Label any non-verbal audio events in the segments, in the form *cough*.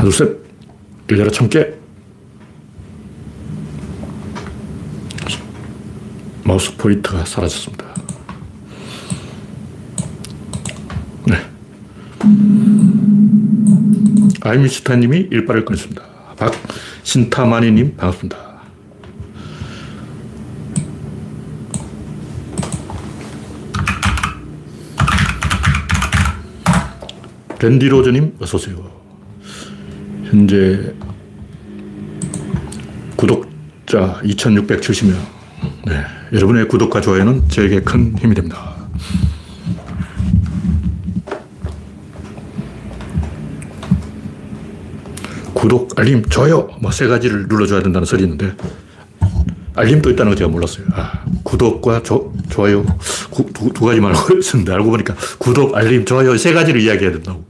하나, 둘, 셋. 열려라, 천 개. 마우스 포인터가 사라졌습니다. 네. 아이미스타님이 일발을 끊었습니다. 박신타마니님 반갑습니다. 랜디로즈님 어서 오세요. 현재 구독자 2670명. 네. 여러분의 구독과 좋아요는 저에게 큰 힘이 됩니다. 구독, 알림, 좋아요 뭐 세 가지를 눌러줘야 된다는 설이 있는데 알림도 있다는 거 제가 몰랐어요. 아, 구독과 조, 좋아요 구, 두, 두 가지만 알고 있었는데 알고 보니까 구독, 알림, 좋아요 세 가지를 이야기해야 된다고.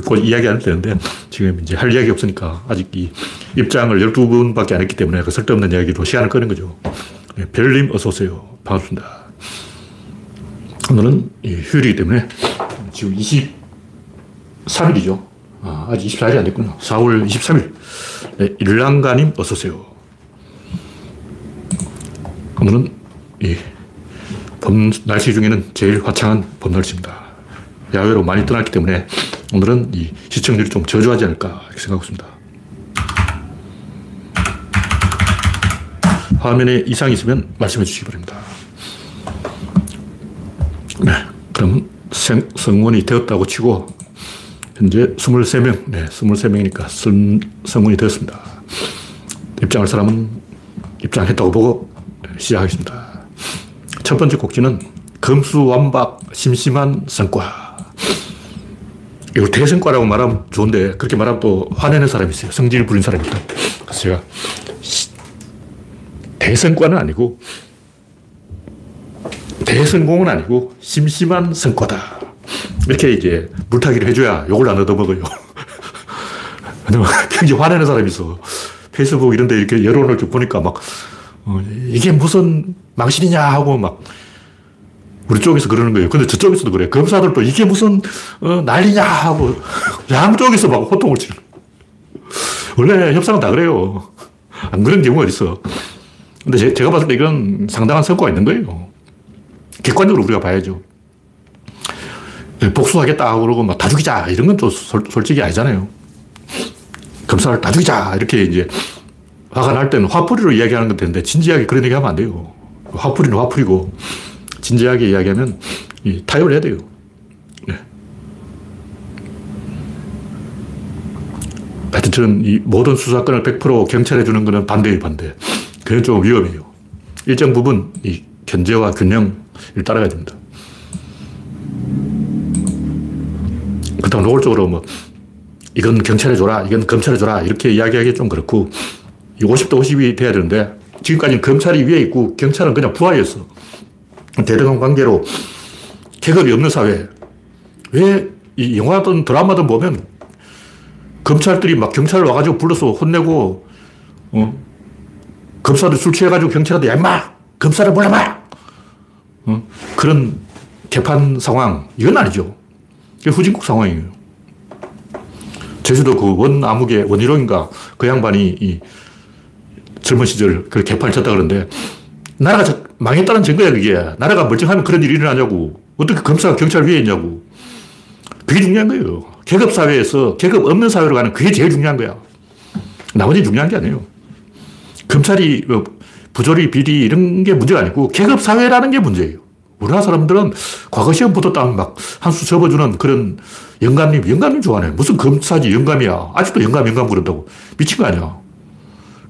그걸 이야기 안 되는데 지금 이제 할 이야기 없으니까 아직 이 입장을 12분밖에 안 했기 때문에 그 쓸데없는 이야기로 시간을 끄는 거죠. 네, 별님 어서오세요. 반갑습니다. 오늘은 휴일이기 때문에 지금 23일이죠. 아, 아직 24일이 안 됐구나. 4월 23일. 네, 일랑가님 어서오세요. 오늘은 이 봄 날씨 중에는 제일 화창한 봄 날씨입니다. 야외로 많이 떠났기 때문에 오늘은 이 시청률이 좀 저조하지 않을까 생각하고 있습니다. 화면에 이상이 있으면 말씀해 주시기 바랍니다. 네. 그럼 생, 성원이 되었다고 치고, 현재 23명, 네, 23명이니까 성, 성원이 되었습니다. 입장할 사람은 입장했다고 보고 시작하겠습니다. 첫 번째 곡지는 금수완박 심심한 성과. 이걸 대성과라고 말하면 좋은데, 그렇게 말하면 또 화내는 사람이 있어요. 성질 부린 사람이 있어요. 그래서 제가 대성과는 아니고 대성공은 아니고 심심한 성과다. 이렇게 이제 물타기를 해줘야 욕을 안 얻어먹어요. *laughs* 굉장히 화내는 사람이 있어. 페이스북 이런 데 이렇게 여론을 좀 보니까 막, 어, 이게 무슨 망신이냐 하고 막, 우리 쪽에서 그러는 거예요. 근데 저쪽에서도 그래. 검사들도 이게 무슨, 어, 난리냐 하고, *laughs* 양쪽에서 막 호통을 치는 원래 협상은 다 그래요. 안 그런 경우가 있어. 근데 제, 가 봤을 때 이건 상당한 성과가 있는 거예요. 객관적으로 우리가 봐야죠. 네, 복수하겠다 그러고 막 다 죽이자 이런 건 또 솔직히 아니잖아요. 검사를 다 죽이자 이렇게 이제 화가 날 때는 화풀이로 이야기하는 건 되는데 진지하게 그런 얘기 하면 안 돼요. 화풀이는 화풀이고 진지하게 이야기하면 타협을 해야 돼요. 네. 하여튼 저는 이 모든 수사권을 100% 경찰에 주는 거는 반대예요, 반대. 그건 좀 위험해요. 일정 부분 이 견제와 균형을 따라가야 됩니다. 그렇다고 노골적으로 뭐 이건 경찰에 줘라, 이건 검찰에 줘라 이렇게 이야기하기 좀 그렇고 50대 50이 돼야 되는데 지금까지는 검찰이 위에 있고 경찰은 그냥 부하였어. 대등한 관계로 계급이 없는 사회. 왜 이 영화든 드라마든 보면 검찰들이 막 경찰을 와가지고 불러서 혼내고 어? 검사들 술 취해가지고 경찰한테 야, 임마! 검사를 몰라봐! 어? 그런 개판 상황, 이건 아니죠. 이게 후진국 상황이에요. 제주도 그 원암흑의 원희룡인가 그 양반이 이 젊은 시절 그 개판을 쳤다 그러는데 나라가 망했다는 증거야, 그게. 나라가 멀쩡하면 그런 일이 일어나냐고. 어떻게 검사가 경찰 위에 있냐고. 그게 중요한 거예요. 계급 사회에서 계급 없는 사회로 가는 그게 제일 중요한 거야. 나머지 중요한 게 아니에요. 검찰이 뭐 부조리, 비리 이런 게 문제가 아니고 계급 사회라는 게 문제예요. 우리나라 사람들은 과거 시험 붙었다면 막한 수 접어주는 그런 영감님, 영감님 좋아하네. 무슨 검사지 영감이야. 아직도 영감, 영감 그런다고. 미친 거 아니야.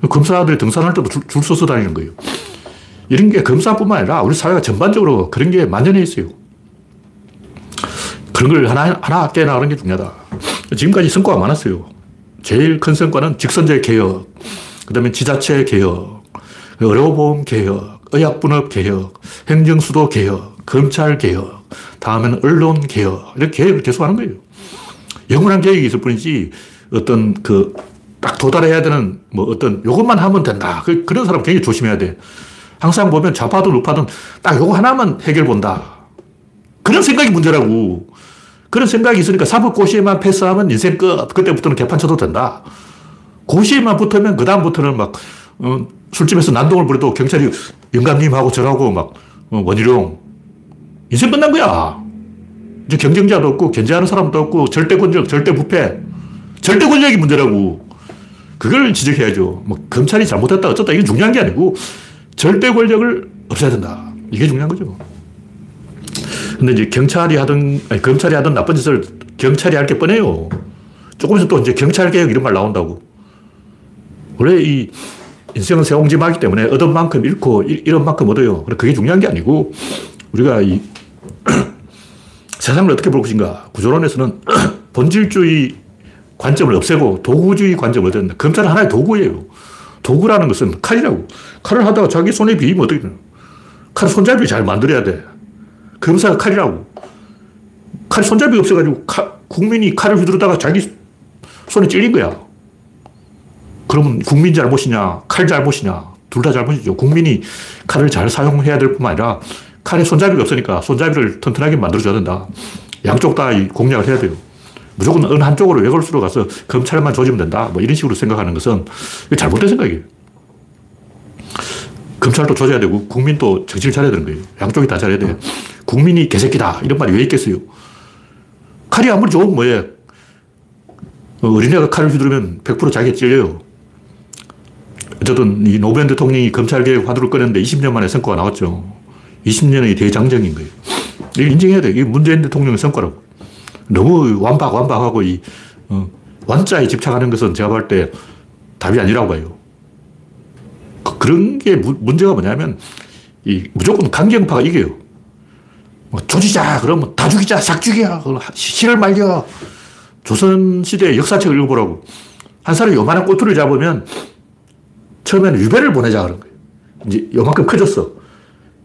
검사들이 등산할 때도 줄, 줄 서서 다니는 거예요. 이런 게 검사뿐만 아니라 우리 사회가 전반적으로 그런 게 만연해 있어요. 그런 걸 하나, 하나 깨나가는 게 중요하다. 지금까지 성과가 많았어요. 제일 큰 성과는 직선제 개혁. 그 다음에 지자체 개혁, 의료보험 개혁, 의약분업 개혁, 행정수도 개혁, 검찰 개혁, 다음에는 언론 개혁, 이렇게 개혁을 계속 하는 거예요. 영원한 계획이 있을 뿐이지 어떤 그 딱 도달해야 되는 뭐 어떤 요것만 하면 된다. 그, 그런 사람 굉장히 조심해야 돼. 항상 보면 좌파든 우파든 딱 요거 하나만 해결 본다. 그런 생각이 문제라고. 그런 생각이 있으니까 사법고시에만 패스하면 인생 끝. 그때부터는 개판 쳐도 된다. 고시에만 붙으면 그다음부터는 막, 어, 술집에서 난동을 부려도 경찰이 영감님하고 저하고 막, 어, 원희룡. 인생 끝난 거야. 이제 경쟁자도 없고, 견제하는 사람도 없고, 절대 권력, 절대 부패. 절대 권력이 문제라고. 그걸 지적해야죠. 뭐, 검찰이 잘못했다, 어쩌다, 이게 중요한 게 아니고, 절대 권력을 없애야 된다. 이게 중요한 거죠. 근데 이제 경찰이 하든, 아니, 검찰이 하든 나쁜 짓을 경찰이 할 게 뻔해요. 조금 있으면 또 이제 경찰개혁 이런 말 나온다고. 원래 이 인생은 세옹지마기 때문에 얻은 만큼 잃고 잃은 만큼 얻어요. 그게 중요한 게 아니고 우리가 이 *clears throat* 세상을 어떻게 볼 것인가. 구조론에서는 *clears throat* 본질주의 관점을 없애고 도구주의 관점을 얻는다. 검찰은 하나의 도구예요. 도구라는 것은 칼이라고. 칼을 하다가 자기 손에 비이면 어떻게 되나. 칼 손잡이 잘 만들어야 돼. 검사가 칼이라고. 칼 손잡이가 없어가지고 칼, 국민이 칼을 휘두르다가 자기 손에 찔린 거야. 그러면 국민 잘못이냐, 칼 잘못이냐, 둘 다 잘못이죠. 국민이 칼을 잘 사용해야 될 뿐만 아니라 칼에 손잡이가 없으니까 손잡이를 튼튼하게 만들어줘야 된다. 양쪽 다 공략을 해야 돼요. 무조건 어느 한쪽으로 외골수로 가서 검찰만 조지면 된다. 뭐 이런 식으로 생각하는 것은 잘못된 생각이에요. 검찰도 조져야 되고 국민도 정신을 차려야 되는 거예요. 양쪽이 다 잘해야 돼요. 국민이 개새끼다. 이런 말이 왜 있겠어요? 칼이 아무리 좋으면 뭐예요? 어린애가 칼을 휘두르면 100% 자기가 찔려요. 어쨌든 이 노무현 대통령이 검찰개혁 화두를 꺼냈는데 20년 만에 성과가 나왔죠. 20년의 대장정인 거예요. 이걸 인정해야 돼. 이게 문재인 대통령의 성과라고. 너무 완박, 완박하고 이, 어, 완자에 집착하는 것은 제가 볼 때 답이 아니라고 봐요. 그, 런게 무, 문제가 뭐냐면, 이 무조건 강경파가 이겨요. 뭐 조지자! 그러면 다 죽이자! 싹 죽여! 실을 말려! 조선시대 역사책을 읽어보라고. 한 사람이 요만한 꼬투리를 잡으면 처음에는 유배를 보내자 그런 거예요. 이제 요만큼 커졌어.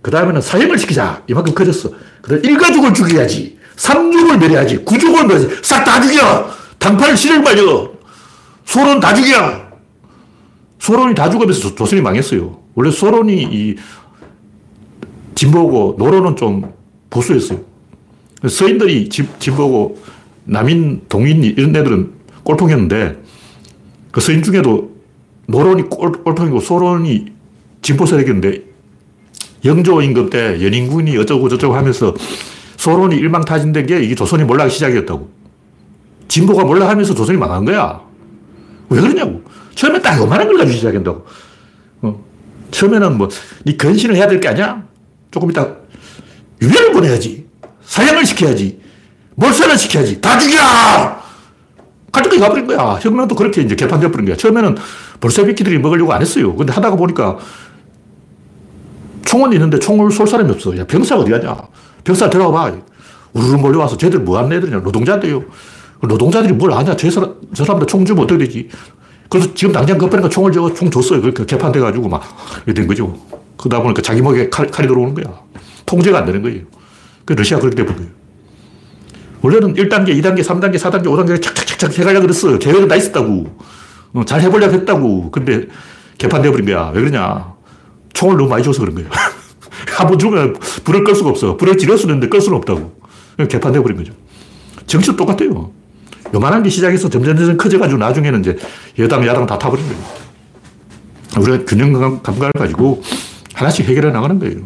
그 다음에는 사형을 시키자. 이만큼 커졌어. 그 다음 일가족을 죽여야지. 삼족을 멸해야지. 구족을 멸해야지. 싹 다 죽여! 당팔 실을 말려! 소론 다 죽여! 소론이 다 죽으면서 조, 선이 망했어요. 원래 소론이 이 진보고 노론은 좀 보수였어요. 서인들이 진, 진보고 남인, 동인 이런 애들은 꼴통이었는데 그 서인 중에도 노론이 꼴통이고 소론이 진보 세력이었는데 영조 임금 때 연인군이 어쩌고 저쩌고 하면서 소론이 일망타진된 게 이게 조선이 몰락이 시작이었다고. 진보가 몰락하면서 조선이 망한 거야. 왜 그러냐고. 처음에 딱 요만한 걸 가지고 시작한다고. 어. 처음에는 뭐, 네 근신을 해야 될 게 아니야? 조금 이따 유배를 보내야지. 사형을 시켜야지. 몰살을 시켜야지. 다 죽여! 칼끝까지 가버린 거야. 혁명도 그렇게 이제 개판되어버린 거야. 처음에는 볼세비키들이 먹으려고 안 했어요. 근데 하다가 보니까 총은 있는데 총을 쏠 사람이 없어. 야, 병사 어디 가냐. 병사 들어가 봐. 우르르 몰려와서 쟤들 뭐 하는 애들이냐. 노동자인데요. 노동자들이 뭘 아냐. 저, 사람, 저 사람들 총 주면 어떻게 되지. 그래서 지금 당장 급하니까 총을 줘. 총 줬어요. 그러니까 개판돼가지고 막, 이렇게 된 거죠. 그러다 보니까 자기 목에 칼, 칼이 들어오는 거야. 통제가 안 되는 거예요. 그 러시아가 그렇게 돼버린 거예요. 원래는 1단계, 2단계, 3단계, 4단계, 5단계 착착착착 해가려고 그랬어. 계획은 다 있었다고. 어, 잘 해보려고 했다고. 근데 개판되어버린 거야. 왜 그러냐. 총을 너무 많이 줘서 그런 거예요. *laughs* 한번 주면 불을 끌 수가 없어. 불을 지를 수는 있는데 끌 수는 없다고. 개판되어버린 거죠. 정치도 똑같아요. 요만한 게 시작해서 점점 점점 커져가지고 나중에는 이제 여당, 야당 다 타버린 거예요. 우리가 균형 감각을 가지고 하나씩 해결해 나가는 거예요.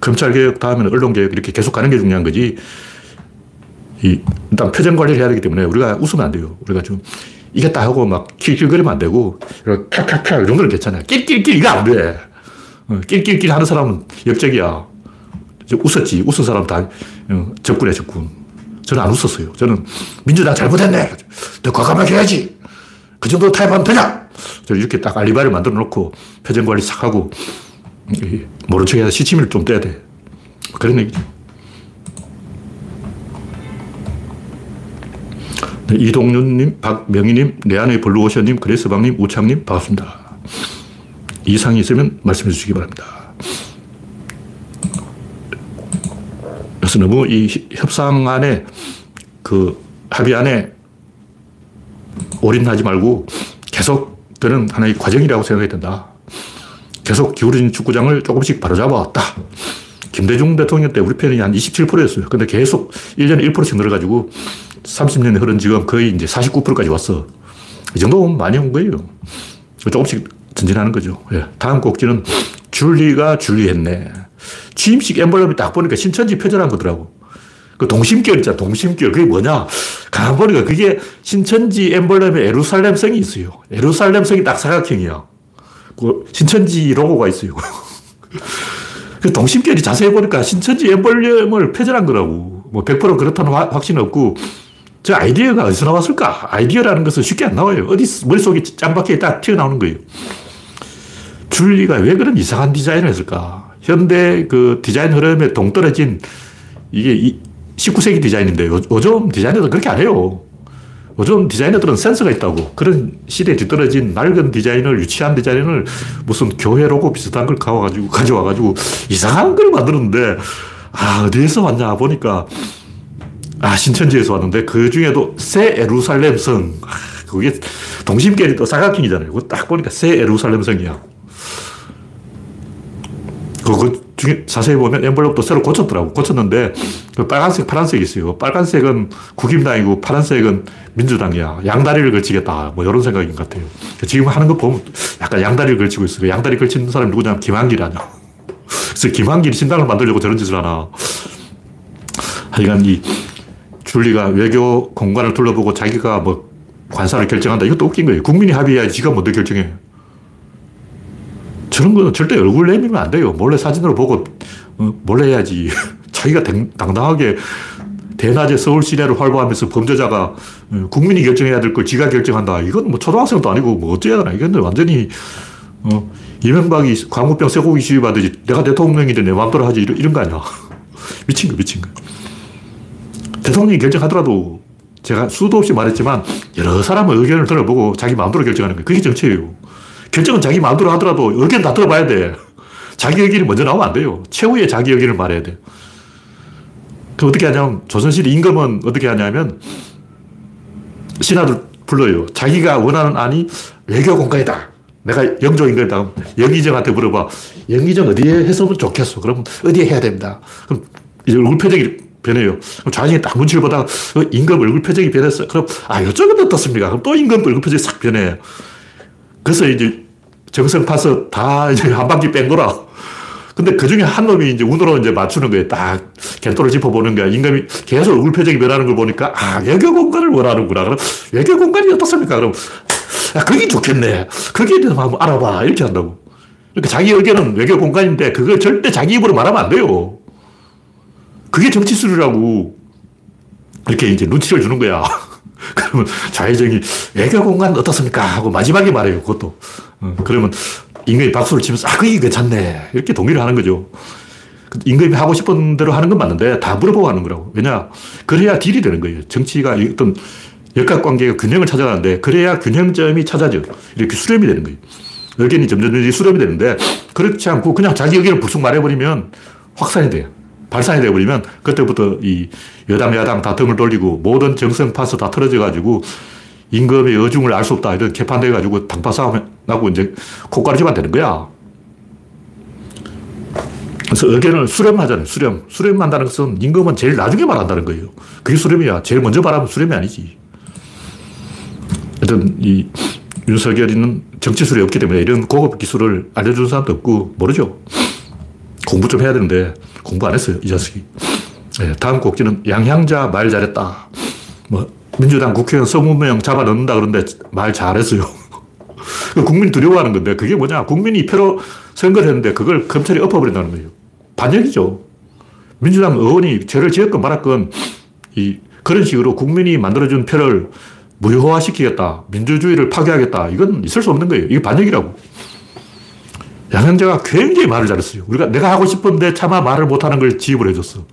검찰개혁 다음에는 언론개혁 이렇게 계속 가는 게 중요한 거지. 이, 일단 표정 관리를 해야 되기 때문에 우리가 웃으면 안 돼요. 우리가 좀 이겼다 하고 막 킬킬거리면 안 되고, 이렇게 캬캬캬 이런 건 괜찮아요. 낄낄낄 이거 안 돼. 어, 낄낄낄 하는 사람은 역적이야. 웃었지. 웃은 사람 다 어, 적군이야, 적군. 저는 안 웃었어요. 저는 민주당 잘못했네. 너 과감하게 해야지. 그 정도 타협하면 되냐? 이렇게 딱 알리바를 만들어 놓고 표정 관리 싹 하고 모른 척 해서 시치미를 좀 떼야 돼. 그런 얘기죠. 네, 이동윤님, 박명희님, 내안의 블루오션님, 그레스방님, 우창님, 반갑습니다. 이상이 있으면 말씀해 주시기 바랍니다. 그래서 너무 이 협상 안에 그 합의 안에 올인하지 말고 계속 저는 하나의 과정이라고 생각이 된다. 계속 기울어진 축구장을 조금씩 바로잡아 왔다. 김대중 대통령 때 우리 편이 한 27%였어요. 근데 계속 1년에 1%씩 늘어가지고 30년이 흐른 지금 거의 이제 49%까지 왔어. 이 정도면 많이 온 거예요. 조금씩 전진하는 거죠. 예. 다음 곡지는 줄리가 줄리했네. 취임식 엠블럼이 딱 보니까 신천지 표절한 거더라고. 그 동심결 있잖아, 동심결. 그게 뭐냐? 가만 보니까 그게 신천지 엠블럼에 에루살렘성이 있어요. 에루살렘성이 딱 사각형이야. 그 신천지 로고가 있어요. *laughs* 그 동심결이 자세히 보니까 신천지 엠블럼을 표절한 거라고. 뭐 100% 그렇다는 확신은 없고, 저 아이디어가 어디서 나왔을까? 아이디어라는 것은 쉽게 안 나와요. 어디 머릿속에 짱박혀 딱 튀어나오는 거예요. 줄리가 왜 그런 이상한 디자인을 했을까? 현대 그 디자인 흐름에 동떨어진 이게 19세기 디자인인데 요즘 디자이너들 그렇게 안 해요. 요즘 디자이너들은 센스가 있다고. 그런 시대에 뒤떨어진 낡은 디자인을, 유치한 디자인을 무슨 교회 로고 비슷한 걸 가져와가지고, 가져와가지고 이상한 걸 만드는데, 아, 어디에서 왔냐 보니까, 아, 신천지에서 왔는데 그 중에도 새 에루살렘 성. 아, 그게 동심결이 또 사각형이잖아요. 딱 보니까 새 에루살렘 성이야. 그거 중에 자세히 보면 엠블럼도 새로 고쳤더라고. 고쳤는데 그 빨간색, 파란색이 있어요. 빨간색은 국힘당이고 파란색은 민주당이야. 양다리를 걸치겠다. 뭐 이런 생각인 것 같아요. 지금 하는 거 보면 약간 양다리를 걸치고 있어요. 양다리 걸치는 사람이 누구냐? 김한길 아니야. 그래서 김한길이 신당을 만들려고 저런 짓을 하나. 하여간 이 줄리가 외교 공간을 둘러보고 자기가 뭐 관사를 결정한다. 이것도 웃긴 거예요. 국민이 합의해야지 지가 먼저 결정해. 저런 거는 절대 얼굴 내밀면 안 돼요. 몰래 사진으로 보고 어, 몰래 해야지. *laughs* 자기가 당당하게 대낮에 서울 시내를 활보하면서 범죄자가 어, 국민이 결정해야 될 걸 지가 결정한다. 이건 뭐 초등학생도 아니고 뭐 어째야 되나. 이건 완전히 어, 이명박이 광우병 쇠고기 시위 받듯이 내가 대통령인데 내 마음대로 하지 이런, 이런 거 아니야. *laughs* 미친 거 미친 거. 대통령이 결정하더라도 제가 수도 없이 말했지만 여러 사람의 의견을 들어보고 자기 마음대로 결정하는 거 그게 정치예요. 결정은 자기 마음대로 하더라도 의견 다 들어봐야 돼. 자기 의견이 먼저 나오면 안 돼요. 최후의 자기 의견을 말해야 돼. 그 어떻게 하냐면 조선시대 임금은 어떻게 하냐면 신하들 불러요. 자기가 원하는 안이 외교 공간이다. 내가 영조 임금이다. 영의정한테 물어봐. 영의정 어디에 했으면 좋겠어. 그러면 어디에 해야 됩니다. 그럼 얼굴 표정이 변해요. 그럼 좌익이 딱 눈치를 보다가 어, 임금 얼굴 표정이 변했어. 그럼 아, 이쪽은 어떻습니까? 그럼 또 임금 얼굴 표정이 싹 변해. 그래서 이제 정성 파서 다 이제 *laughs* 한 바퀴 뺑 돌아. 근데 그 중에 한 놈이 이제 운으로 이제 맞추는 거예요. 딱 겐토를 짚어보는 거야. 임금이 계속 얼굴 표정이 변하는 걸 보니까 아, 외교 공간을 원하는구나. 그럼 외교 공간이 어떻습니까? 그럼 야, 거기 좋겠네. 거기에 대해서 한번 알아봐. 이렇게 한다고. 그러니까 자기 의견은 외교 공간인데 그걸 절대 자기 입으로 말하면 안 돼요. 그게 정치술이라고. 이렇게 이제 눈치를 주는 거야. *laughs* 그러면 좌회전이 외교 공간 어떻습니까? 하고 마지막에 말해요. 그것도. 어, 그러면 임금이 박수를 치면서 아, 그게 괜찮네. 이렇게 동의를 하는 거죠. 임금이 하고 싶은 대로 하는 건 맞는데 다 물어보고 하는 거라고. 왜냐? 그래야 딜이 되는 거예요. 정치가 어떤 역학 관계가 균형을 찾아가는데 그래야 균형점이 찾아져. 이렇게 수렴이 되는 거예요. 의견이 점점 수렴이 되는데 그렇지 않고 그냥 자기 의견을 불쑥 말해버리면 확산이 돼요. 발산이 되어버리면 그때부터 이 여당, 야당 다 등을 돌리고 모든 정성 파서 다 틀어져가지고 임금의 여중을 알 수 없다. 이런 개판돼가지고 당파 싸움 나고 이제 콧가루지만 되는 거야. 그래서 의견을 수렴하잖아요. 수렴. 수렴한다는 것은 임금은 제일 나중에 말한다는 거예요. 그게 수렴이야. 제일 먼저 말하면 수렴이 아니지. 하여튼 이 윤석열이는 정치술이 없기 때문에 이런 고급 기술을 알려주는 사람도 없고 모르죠. 공부 좀 해야 되는데 공부 안 했어요. 이 자식이. 네, 다음 곡지는 양향자 말 잘했다. 뭐 민주당 국회의원 20명 잡아 넣는다 그러는데 말 잘했어요. 그 *laughs* 국민이 두려워하는 건데 그게 뭐냐. 국민이 표로 선거를 했는데 그걸 검찰이 엎어버린다는 거예요. 반역이죠. 민주당 의원이 죄를 지었건 말았건 이 그런 식으로 국민이 만들어준 표를 무효화시키겠다. 민주주의를 파괴하겠다. 이건 있을 수 없는 거예요. 이게 반역이라고. 양현자가 굉장히 말을 잘했어요. 우리가 내가 하고 싶은데 차마 말을 못하는 걸 지입을 해줬어.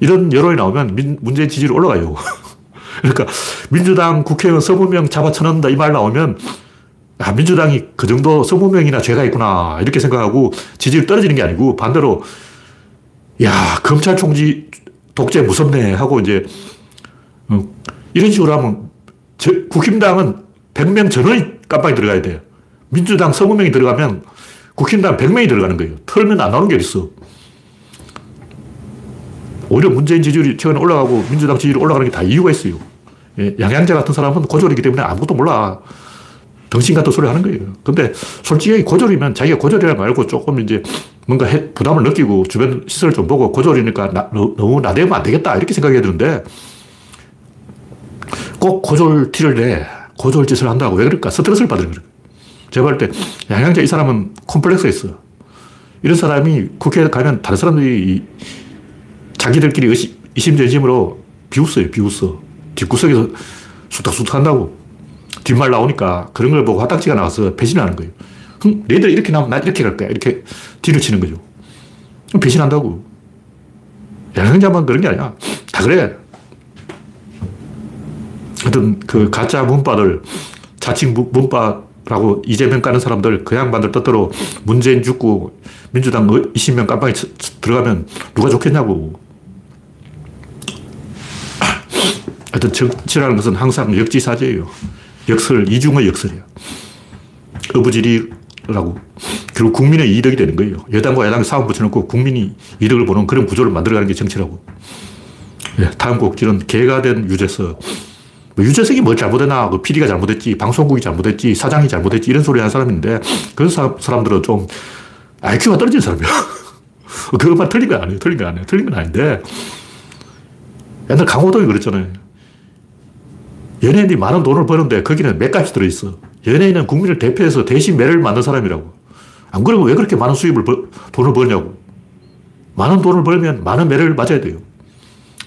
이런 여론이 나오면 민, 문재인 지지율 올라가요. *laughs* 그러니까 민주당 국회의원 20명 잡아쳐놓는다 이 말 나오면 아, 민주당이 그 정도 20명이나 죄가 있구나 이렇게 생각하고 지지율 떨어지는 게 아니고 반대로 야 검찰 총지 독재 무섭네 하고 이제 어, 이런 식으로 하면 저, 국힘당은 100명 전원이 깜빡이 들어가야 돼요. 민주당 20명이 들어가면 국힘당 100명이 들어가는 거예요. 털면 안 나오는 게 있어. 오히려 문재인 지지율이 최근에 올라가고 민주당 지지율이 올라가는 게 다 이유가 있어요. 예, 양양자 같은 사람은 고졸이기 때문에 아무것도 몰라. 덩신 같은 소리 하는 거예요. 근데 솔직히 고졸이면 자기가 고졸이라 말고 조금 이제 뭔가 해, 부담을 느끼고 주변 시설을 좀 보고 고졸이니까 나, 너무 나대면 안 되겠다 이렇게 생각해야 되는데 꼭 고졸 티를 내. 고졸 짓을 한다고. 왜 그럴까? 스트레스를 받으는 거예요. 제가 볼때 양양자 이 사람은 콤플렉스가 있어. 이런 사람이 국회에 가면 다른 사람들이 자기들끼리 이심전심으로 비웃어요. 비웃어. 뒷구석에서 수탁수탁 한다고. 뒷말 나오니까 그런 걸 보고 화딱지가 나와서 배신하는 거예요. 그럼 너희들 이렇게 나오면 난 이렇게 갈 거야. 이렇게 뒤를 치는 거죠. 배신한다고. 양양자만 그런 게 아니야. 다 그래. 하여튼 그 가짜 문바들, 자칭 문바 라고 이재명 까는 사람들, 그 양반들 뜻대로 문재인 죽고 민주당 20명 깜빵에 들어가면 누가 좋겠냐고. 하여튼 정치라는 것은 항상 역지사지예요. 역설, 이중의 역설이야. 어부지리라고. 결국 국민의 이득이 되는 거예요. 여당과 야당이 싸움 붙여놓고 국민이 이득을 보는 그런 구조를 만들어가는 게 정치라고. 네, 다음 곡지는 개가 된 유재석. 뭐 유재석이 뭘 잘못했나, 그 PD가 잘못했지, 방송국이 잘못했지, 사장이 잘못했지, 이런 소리 하는 사람인데, 그런 사람, 들은 좀 IQ가 떨어진 사람이야. *laughs* 그것만 틀린 건 아니에요. 틀린 건 아니에요. 틀린 건 아닌데, 옛날 강호동이 그랬잖아요. 연예인이 많은 돈을 버는데 거기는 맥값이 들어있어. 연예인은 국민을 대표해서 대신 매를 만든 사람이라고. 안 그러면 왜 그렇게 많은 수입을, 벌, 돈을 버냐고. 많은 돈을 벌면 많은 매를 맞아야 돼요.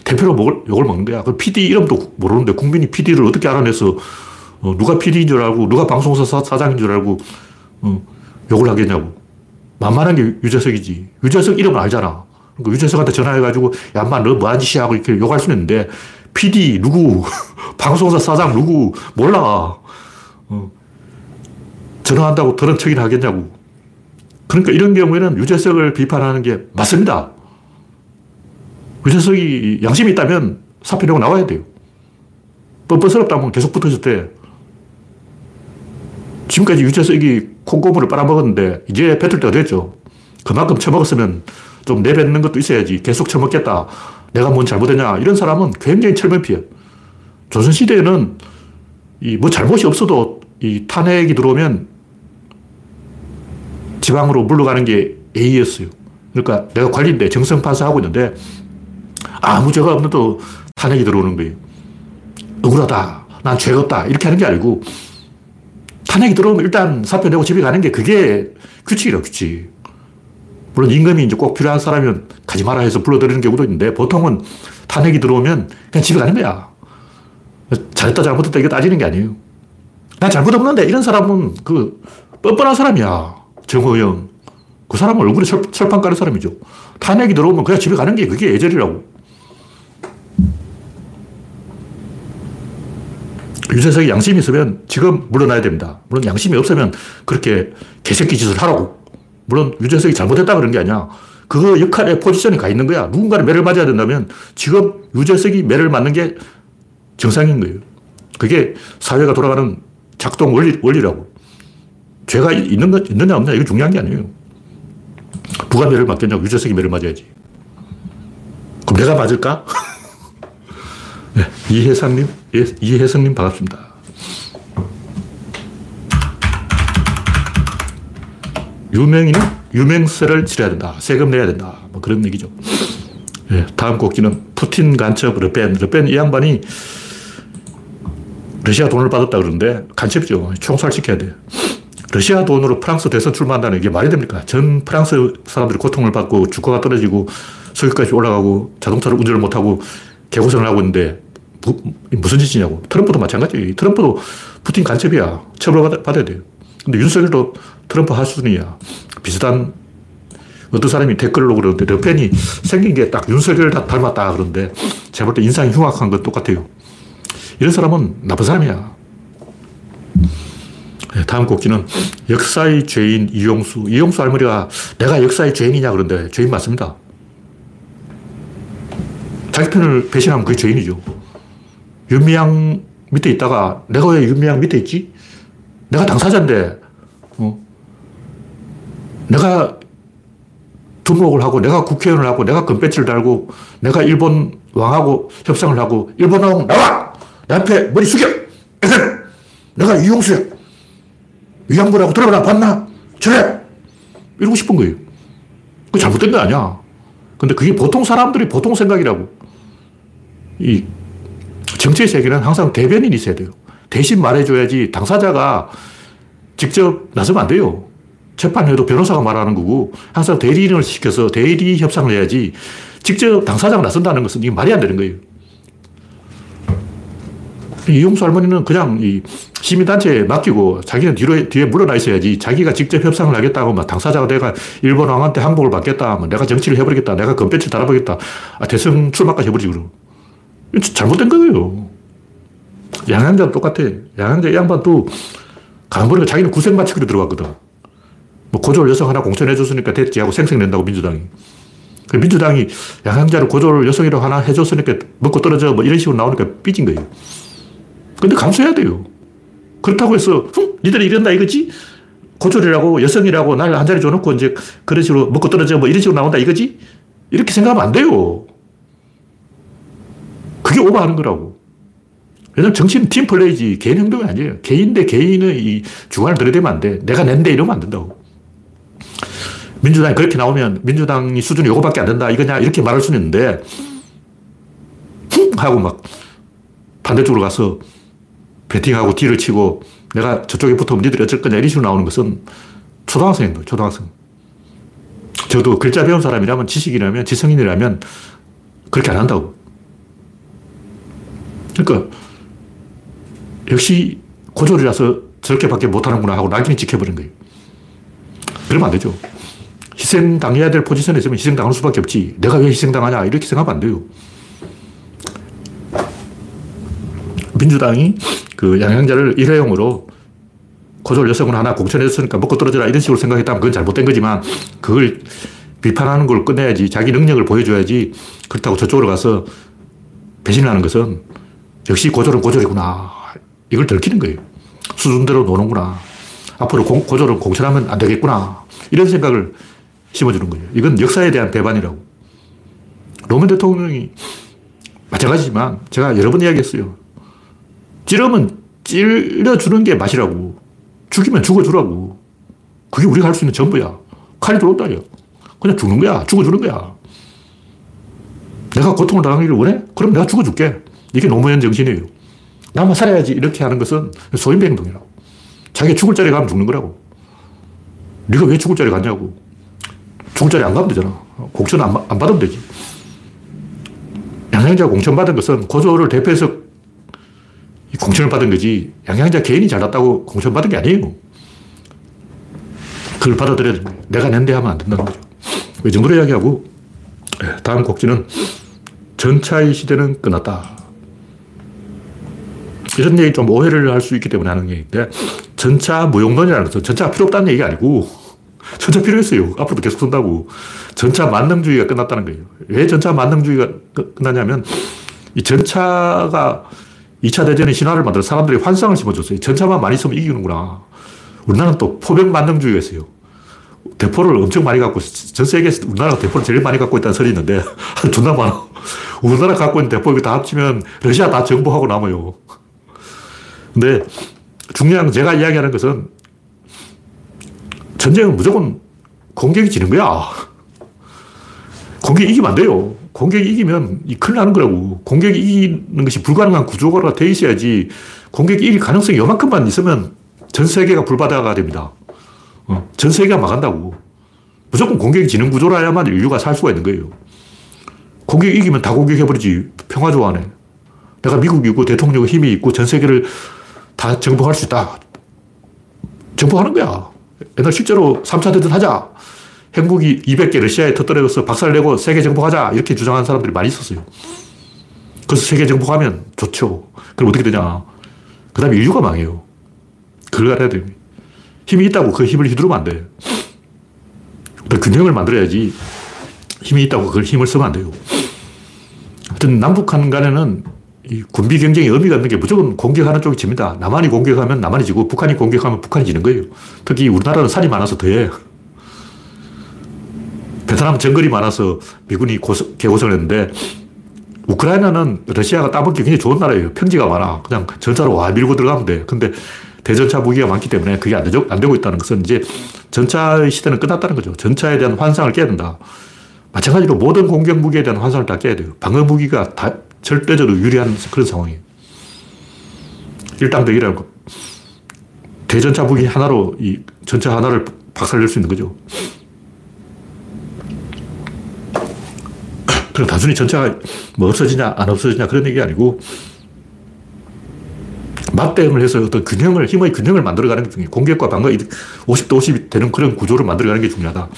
대표로 욕을, 욕을 먹는 거야. 그 PD 이름도 모르는데 국민이 PD를 어떻게 알아내서 어, 누가 PD인 줄 알고 누가 방송사 사, 장인줄 알고 어, 욕을 하겠냐고. 만만한 게 유재석이지. 유재석 이름을 알잖아. 그러니까 유재석한테 전화해가지고 야, 인마 너 뭐한 짓이야 하고 이렇게 욕할 수는 있는데 PD 누구, *laughs* 방송사 사장 누구 몰라. 어, 전화한다고 들은 척이나 하겠냐고. 그러니까 이런 경우에는 유재석을 비판하는 게 맞습니다. 유재석이 양심이 있다면 사표 내고 나와야 돼요. 뻔뻔스럽다면 계속 붙어졌대. 지금까지 유재석이 콩고물을 빨아먹었는데 이제 뱉을 때가 됐죠. 그만큼 처먹었으면 좀 내뱉는 것도 있어야지. 계속 처먹겠다. 내가 뭔 잘못했냐. 이런 사람은 굉장히 철면피해. 조선시대에는 이 뭐 잘못이 없어도 이 탄핵이 들어오면 지방으로 물러가는 게 A였어요. 그러니까 내가 관리인데 정성판사 하고 있는데 아무 죄가 없는데도 탄핵이 들어오는 거예요. 억울하다. 난 죄가 없다. 이렇게 하는 게 아니고 탄핵이 들어오면 일단 사표 내고 집에 가는 게 그게 규칙이라 규칙. 물론 임금이 이제 꼭 필요한 사람이면 가지 마라 해서 불러들이는 경우도 있는데 보통은 탄핵이 들어오면 그냥 집에 가는 거야. 잘했다 잘못했다 이거 따지는 게 아니에요. 나 잘못 없는데 이런 사람은 그 뻔뻔한 사람이야. 정호영. 그 사람은 얼굴에 철, 철판 까는 사람이죠. 탄핵이 들어오면 그냥 집에 가는 게 그게 예절이라고. 유재석이 양심이 있으면 지금 물러나야 됩니다. 물론 양심이 없으면 그렇게 개새끼 짓을 하라고. 물론 유재석이 잘못했다 그런 게 아니야. 그 역할에 포지션이 가 있는 거야. 누군가는 매를 맞아야 된다면 지금 유재석이 매를 맞는 게 정상인 거예요. 그게 사회가 돌아가는 작동 원리, 원리라고. 죄가 있는 것, 있느냐 없느냐 이거 중요한 게 아니에요. 누가 매를 맞겠냐고 유재석이 매를 맞아야지. 그럼 내가 맞을까? *laughs* 네, 이혜상님, 예, 이혜성님 반갑습니다. 유명인은 유명세를 치러야 된다. 세금 내야 된다. 뭐 그런 얘기죠. 네, 다음 곡지는 푸틴 간첩 르펜. 르펜 이 양반이 러시아 돈을 받았다 그러는데 간첩이죠. 총살시켜야 돼. 러시아 돈으로 프랑스 대선 출마한다는 게 말이 됩니까? 전 프랑스 사람들이 고통을 받고 주가가 떨어지고 석유값이 올라가고 자동차를 운전을 못하고 개고생을 하고 있는데 무, 무슨 짓이냐고. 트럼프도 마찬가지. 트럼프도 푸틴 간첩이야. 처벌 받아야 돼요. 근데 윤석열도 트럼프 하수준이야. 비슷한 어떤 사람이 댓글로 그러는데 르펜이 생긴 게 딱 윤석열 닮았다 그러는데 제가 볼 때 인상이 흉악한 건 똑같아요. 이런 사람은 나쁜 사람이야. 네, 다음 곡지는 역사의 죄인 이용수. 이용수 할머니가 내가 역사의 죄인이냐 그런데 죄인 맞습니다. 자기 편을 배신하면 그게 죄인이죠. 윤미향 밑에 있다가 내가 왜 윤미향 밑에 있지? 내가 당사자인데, 어? 내가 등록을 하고 내가 국회의원을 하고 내가 금배지를 달고 내가 일본 왕하고 협상을 하고 일본 왕 나와! 내 앞에 머리 숙여! *laughs* 내가 이용수야! 위안부라고 들어봐라 봤나? 저래! 이러고 싶은 거예요. 그 잘못된 거 아니야. 근데 그게 보통 사람들이 보통 생각이라고. 이 정치의 세계는 항상 대변인이 있어야 돼요. 대신 말해줘야지 당사자가 직접 나서면 안 돼요. 재판해도 변호사가 말하는 거고 항상 대리인을 시켜서 대리 협상을 해야지 직접 당사자가 나선다는 것은 이게 말이 안 되는 거예요. 이용수 할머니는 그냥 이 시민단체에 맡기고 자기는 뒤로, 뒤에 물러나 있어야지 자기가 직접 협상을 하겠다고 막 당사자가 내가 일본 왕한테 항복을 받겠다. 뭐 내가 정치를 해버리겠다. 내가 금배치 달아보겠다. 아, 대선 출마까지 해버리지, 그럼. 잘못된 거예요. 양양자도 똑같아. 양양자 양반도 가보니까 자기는 구색 맞추기로 들어갔거든. 뭐 고졸 여성 하나 공천해줬으니까 됐지 하고 생색낸다고 민주당이. 그 민주당이 양양자를 고졸 여성이라고 하나 해줬으니까 먹고 떨어져 뭐 이런 식으로 나오니까 삐진 거예요. 근데 감수해야 돼요. 그렇다고 해서, 흠, 니들이 이런다 이거지? 고졸이라고 여성이라고 날 한 자리 줘놓고 이제 그런 식으로 먹고 떨어져 뭐 이런 식으로 나온다 이거지? 이렇게 생각하면 안 돼요. 그게 오버하는 거라고. 왜냐면 정치는 팀플레이지 개인 행동이 아니에요. 개인 대 개인의 이 주관을 들이대면 안 돼. 내가 낸데 이러면 안 된다고. 민주당이 그렇게 나오면 민주당이 수준이 요거밖에 안 된다 이거냐 이렇게 말할 수는 있는데 하고 막 반대쪽으로 가서 배팅하고 뒤를 치고 내가 저쪽에 붙으면 니들이 어쩔 거냐 이런 식으로 나오는 것은 초등학생인 초등학생. 저도 글자 배운 사람이라면 지식이라면 지성인이라면 그렇게 안 한다고. 그러니까 역시 고졸이라서 저렇게밖에 못하는구나 하고 낙인이 찍혀버린 거예요. 그러면 안 되죠. 희생당해야 될 포지션에 있으면 희생당할 수밖에 없지. 내가 왜 희생당하냐 이렇게 생각하면 안 돼요. 민주당이 그 양양자를 일회용으로 고졸 여성을 하나 공천했으니까 먹고 떨어져라 이런 식으로 생각했다면 그건 잘못된 거지만 그걸 비판하는 걸 끝내야지 자기 능력을 보여줘야지 그렇다고 저쪽으로 가서 배신하는 것은 역시 고졸은 고졸이구나 이걸 들키는 거예요. 수준대로 노는구나. 앞으로 공, 고졸은 공천하면 안 되겠구나. 이런 생각을 심어주는 거예요. 이건 역사에 대한 배반이라고. 노무현 대통령이 마찬가지지만 제가 여러 번 이야기했어요. 찌르면 찔러주는 게 맛이라고. 죽이면 죽어주라고. 그게 우리가 할 수 있는 전부야. 칼이 들어온다, 요 그냥 죽는 거야. 죽어주는 거야. 내가 고통을 당하기를 원해? 그럼 내가 죽어줄게. 이게 노무현 정신이에요. 나만 살아야지. 이렇게 하는 것은 소인배 행동이라고. 자기가 죽을 자리에 가면 죽는 거라고. 네가 왜 죽을 자리에 갔냐고. 죽을 자리에 안 가면 되잖아. 공천 안, 안 받으면 되지. 양양자 공천 받은 것은 고조를 대표해서 공천을 받은 거지 양양자 개인이 잘났다고 공천 받은 게 아니에요. 그걸 받아들여야 됩니다. 내가 낸데 하면 안 된다는 거죠. 이 정도로 이야기하고 예, 다음 곡지는 전차의 시대는 끝났다. 이런 얘기 좀 오해를 할 수 있기 때문에 하는 얘기인데 전차 무용론이라는 것은 전차가 필요 없다는 얘기가 아니고 전차 필요했어요. 앞으로도 계속 쓴다고. 전차 만능주의가 끝났다는 거예요. 왜 전차 만능주의가 끝나냐면 이 전차가 2차 대전의 신화를 만들어 사람들이 환상을 심어줬어요. 전차만 많이 있으면 이기는구나. 우리나라는 또 포병 만능주의가 있어요. 대포를 엄청 많이 갖고, 전 세계에서 우리나라가 대포를 제일 많이 갖고 있다는 설이 있는데, *laughs* 존나 많아. 우리나라 갖고 있는 대포 다 합치면 러시아 다 정복하고 남아요. 근데 중요한 제가 이야기하는 것은 전쟁은 무조건 공격이 지는 거야. 공격이 이기면 안 돼요. 공격이 이기면 이 큰일 나는 거라고. 공격이 이기는 것이 불가능한 구조가 돼 있어야지 공격이 이길 가능성이 요만큼만 있으면 전 세계가 불바다가 됩니다. 어, 전 세계가 망한다고. 무조건 공격이 지는 구조라야만 인류가 살 수가 있는 거예요. 공격이 이기면 다 공격해버리지. 평화 좋아하네. 내가 미국이고 대통령 힘이 있고 전 세계를 다 정복할 수 있다. 정복하는 거야. 옛날 실제로 3차 대전 하자. 행복이 200개 러시아에 터뜨려서 박살 내고 세계 정복하자. 이렇게 주장하는 사람들이 많이 있었어요. 그래서 세계 정복하면 좋죠. 그럼 어떻게 되냐. 그 다음에 인류가 망해요. 그걸 알아야 됩니다. 힘이 있다고 그 힘을 휘두르면 안 돼. 균형을 만들어야지 힘이 있다고 그걸 힘을 쓰면 안 돼요. 하여튼 남북한 간에는 이 군비 경쟁이 의미가 없는 게 무조건 공격하는 쪽이 집니다. 남한이 공격하면 남한이 지고 북한이 공격하면 북한이 지는 거예요. 특히 우리나라는 산이 많아서 더해. 베트남 정글이 많아서 미군이 고소, 개고생을 했는데 우크라이나는 러시아가 따먹기 굉장히 좋은 나라예요. 평지가 많아. 그냥 전차로 와 밀고 들어가면 돼. 근데 대전차 무기가 많기 때문에 그게 안, 되죠, 안 되고 있다는 것은 이제 전차의 시대는 끝났다는 거죠. 전차에 대한 환상을 깨야 된다. 마찬가지로 모든 공격 무기에 대한 환상을 다 깨야 돼요. 방어 무기가 다 절대적으로 유리한 그런 상황이에요. 일당백이라는 거. 대전차 무기 하나로 이 전차 하나를 박살낼 수 있는 거죠. *clears throat* 그럼 단순히 전차가 뭐 없어지냐, 안 없어지냐 그런 얘기 아니고 맞대응을 해서 어떤 균형을, 힘의 균형을 만들어가는 게 중요해요. 공격과 방어 50대 50이 되는 그런 구조를 만들어가는 게 중요하다.